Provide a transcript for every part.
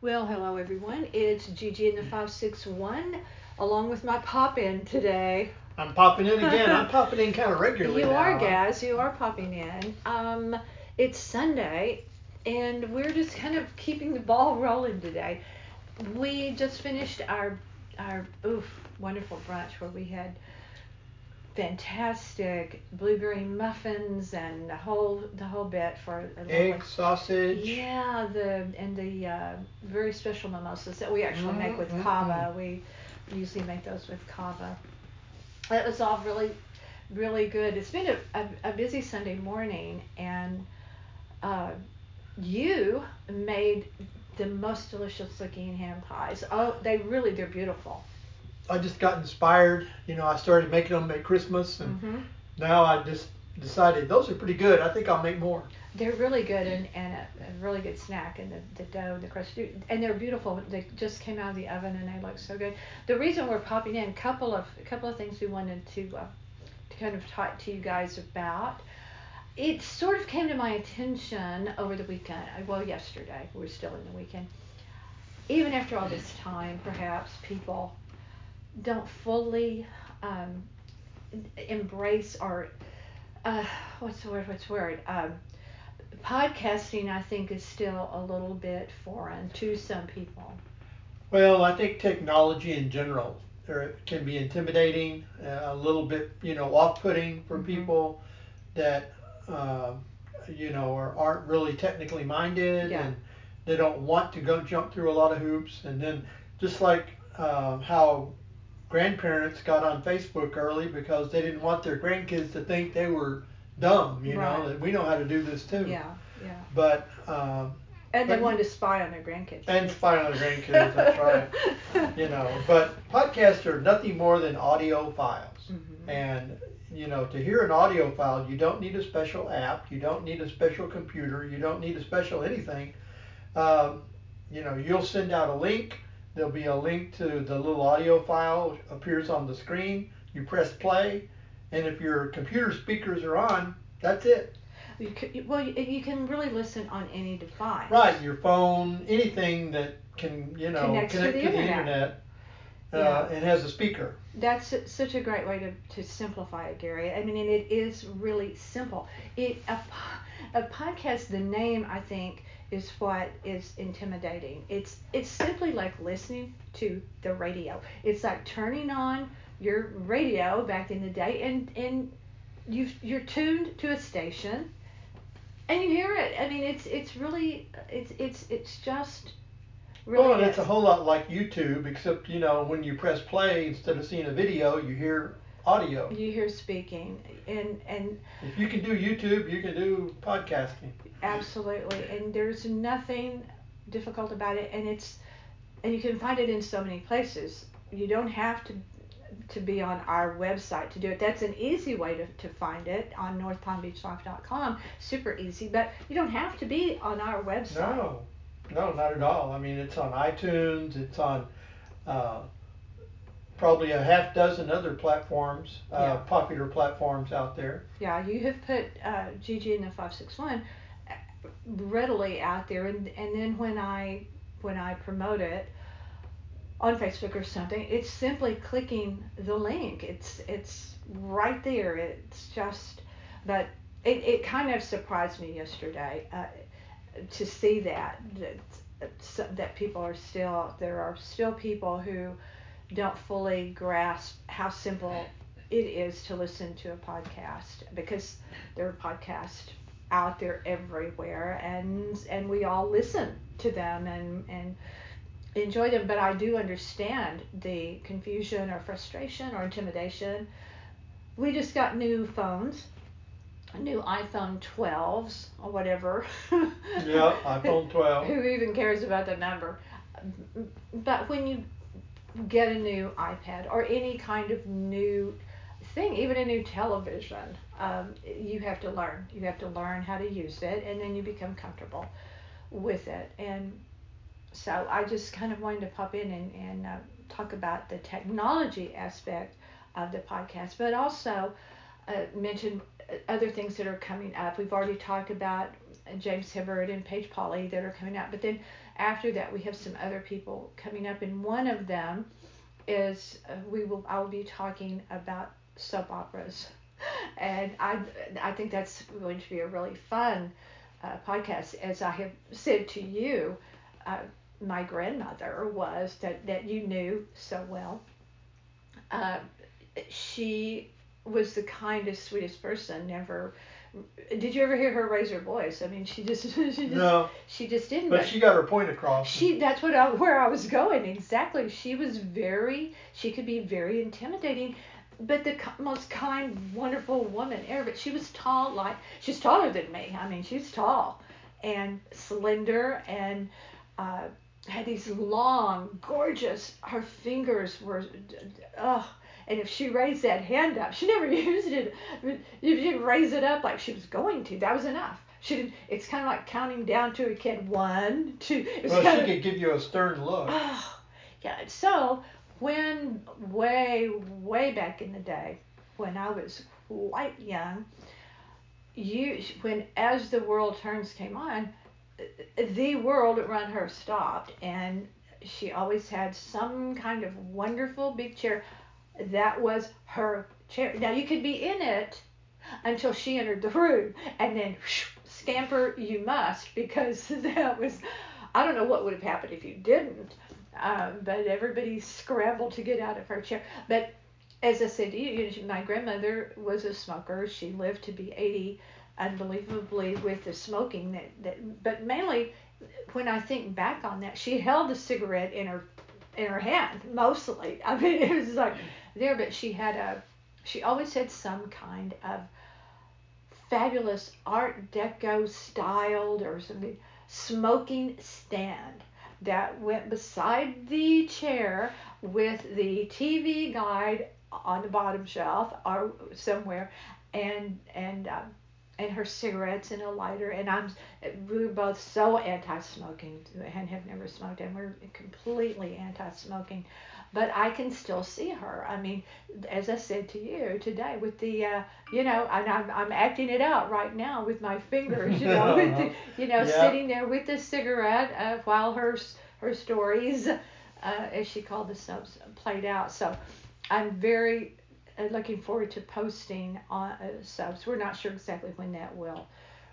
Well, hello everyone. It's Gigi in the 561 along with my pop in today. I'm popping in again. I'm popping in kind of regularly. You now. are, Gaz. You are popping in. Um, it's Sunday, and we're just kind of keeping the ball rolling today. We just finished our our oof wonderful brunch where we had fantastic blueberry muffins and the whole the whole bit for a Egg, sausage. Yeah, the and the uh, very special mimosas that we actually make with Mm, mm, cava. We usually make those with cava. That was all really, really good. It's been a, a, a busy Sunday morning, and uh, you made the most delicious looking ham pies. Oh, they really they're beautiful. I just got inspired. You know, I started making them at Christmas, and hmm now I just decided those are pretty good. I think I'll make more. They're really good and, and a, a really good snack. And the, the dough, the crust, and they're beautiful. They just came out of the oven and they look so good. The reason we're popping in, a couple of a couple of things we wanted to uh, to kind of talk to you guys about. It sort of came to my attention over the weekend. uh, Well, yesterday we're still in the weekend. Even after all this time, perhaps people don't fully um, embrace or uh, what's the word? What's the word? Um, podcasting, I think, is still a little bit foreign to some people. Well, I think technology in general there can be intimidating, uh, a little bit, you know, off-putting for Mhm. people that, um, you know, are, aren't really technically minded Yeah. and they don't want to go jump through a lot of hoops. And then just like um, how grandparents got on Facebook early because they didn't want their grandkids to think they were dumb, you Right. know, that we know how to do this too. Yeah, yeah. But um, And they wanted to spy on their grandkids. and spy on the grandkids, that's right. You know, but podcasts are nothing more than audio files. Mhm. And you know, to hear an audio file, you don't need a special app, you don't need a special computer, you don't need a special anything. Um, you know, you'll send out a link. There'll be a link to the little audio file appears on the screen. You press play, and if your computer speakers are on, that's it. You well, you, can really listen on any device. Right, your phone, anything that can, you know, Connects to connect the to the internet. internet, uh, Yeah. and has a speaker. That's such a great way to, to simplify it, Gary. I mean, and it is really simple. It a, a podcast. The name I think is what is intimidating. It's it's simply like listening to the radio. It's like turning on your radio back in the day, and and you you're tuned to a station, and you hear it. I mean, it's it's really it's it's it's just really. Well, and it's a whole lot like YouTube, except you know when you press play instead of seeing a video, you hear audio. you hear speaking, and and If you can do YouTube, you can do podcasting. Absolutely, and there's nothing difficult about it, and it's and you can find it in so many places. You don't have to to be on our website to do it. That's an easy way to, to find it on northpalmbeachlife.com. Super easy, but you don't have to be on our website. No, no, not at all. I mean, it's on iTunes. It's on uh, probably a half dozen other platforms, uh, Yeah. popular platforms out there. Yeah, you have put uh, GG in the five six one readily out there, and and then when I when I promote it on Facebook or something, it's simply clicking the link. It's it's right there. It's just, but it, it kind of surprised me yesterday uh, to see that that that people are still there are still people who don't fully grasp how simple it is to listen to a podcast because there are podcasts out there everywhere and and we all listen to them and and enjoy them. But I do understand the confusion or frustration or intimidation. We just got new phones new iPhone 12s or whatever. Yeah, iPhone 12. who even cares about the number? But when you get a new iPad or any kind of new thing, even a new television, um, you have to learn. You have to learn how to use it, and then you become comfortable with it. And so I just kind of wanted to pop in and, and uh, talk about the technology aspect of the podcast, but also uh, mention other things that are coming up. We've already talked about James Hibbard and Paige Polly that are coming out, but then after that, we have some other people coming up, and one of them is uh, we will I will be talking about soap operas, and I I think that's going to be a really fun uh, podcast. As I have said to you, uh, my grandmother was that that you knew so well. Uh, she was the kindest, sweetest person. Never. Did you ever hear her raise her voice? I mean, she just she just No, she just didn't. but she got her point across. She that's what I, where I was going exactly. She was very she could be very intimidating, but the most kind, wonderful woman ever. But she was tall, like she's taller than me. I mean, she's tall and slender and uh, had these long, gorgeous. Her fingers were, oh. And if she raised that hand up, she never used it. If you raise it up like she was going to, that was enough. She didn't. It's kind of like counting down to a kid. One, two. Well, she of, could give you a stern look. Oh, yeah. So when way way back in the day, when I was quite young, you when as the world turns came on, the world around her stopped, and she always had some kind of wonderful big chair. That was her chair. Now you could be in it until she entered the room, and then scamper you must because that was I don't know what would have happened if you didn't. Um, but everybody scrambled to get out of her chair. But as I said to you, you know, my grandmother was a smoker. She lived to be 80, unbelievably with the smoking. That, that, but mainly, when I think back on that, she held a cigarette in her in her hand mostly. I mean, it was like there, but she had a she always had some kind of fabulous Art Deco styled or something smoking stand that went beside the chair with the TV guide on the bottom shelf or somewhere, and and um, and her cigarettes and a lighter. And I'm we were both so anti-smoking and have never smoked, and we're completely anti-smoking. But I can still see her. I mean, as I said to you today, with the, uh, you know, and I'm, I'm acting it out right now with my fingers, you know, with the, you know, Yeah. sitting there with the cigarette uh, while her her stories, uh, as she called the subs, played out. So I'm very looking forward to posting on uh, subs. We're not sure exactly when that will.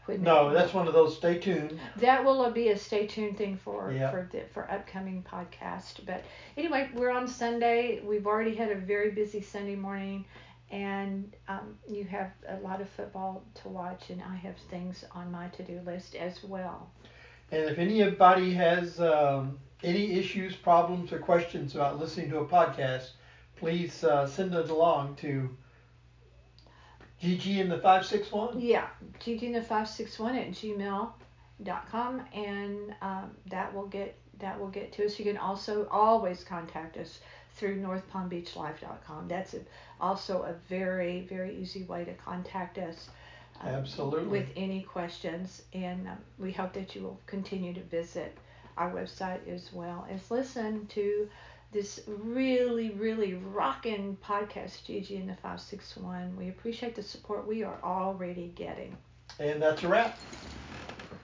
When No, that that's will. one of those. Stay tuned. That will be a stay tuned thing for Yeah. for the, for upcoming podcast. But anyway, we're on Sunday. We've already had a very busy Sunday morning, and um, you have a lot of football to watch, and I have things on my to do list as well. And if anybody has um, any issues, problems, or questions about listening to a podcast, please uh, send it along to GG in the five six one. Yeah, GG in the five six one at gmail.com, and um, that will get that will get to us. You can also always contact us through northpalmbeachlife.com. That's a, also a very very easy way to contact us. um, Absolutely. With any questions, and um, we hope that you will continue to visit our website as well as listen to this really, really rocking podcast, Gigi and the 561. We appreciate the support we are already getting. And that's a wrap.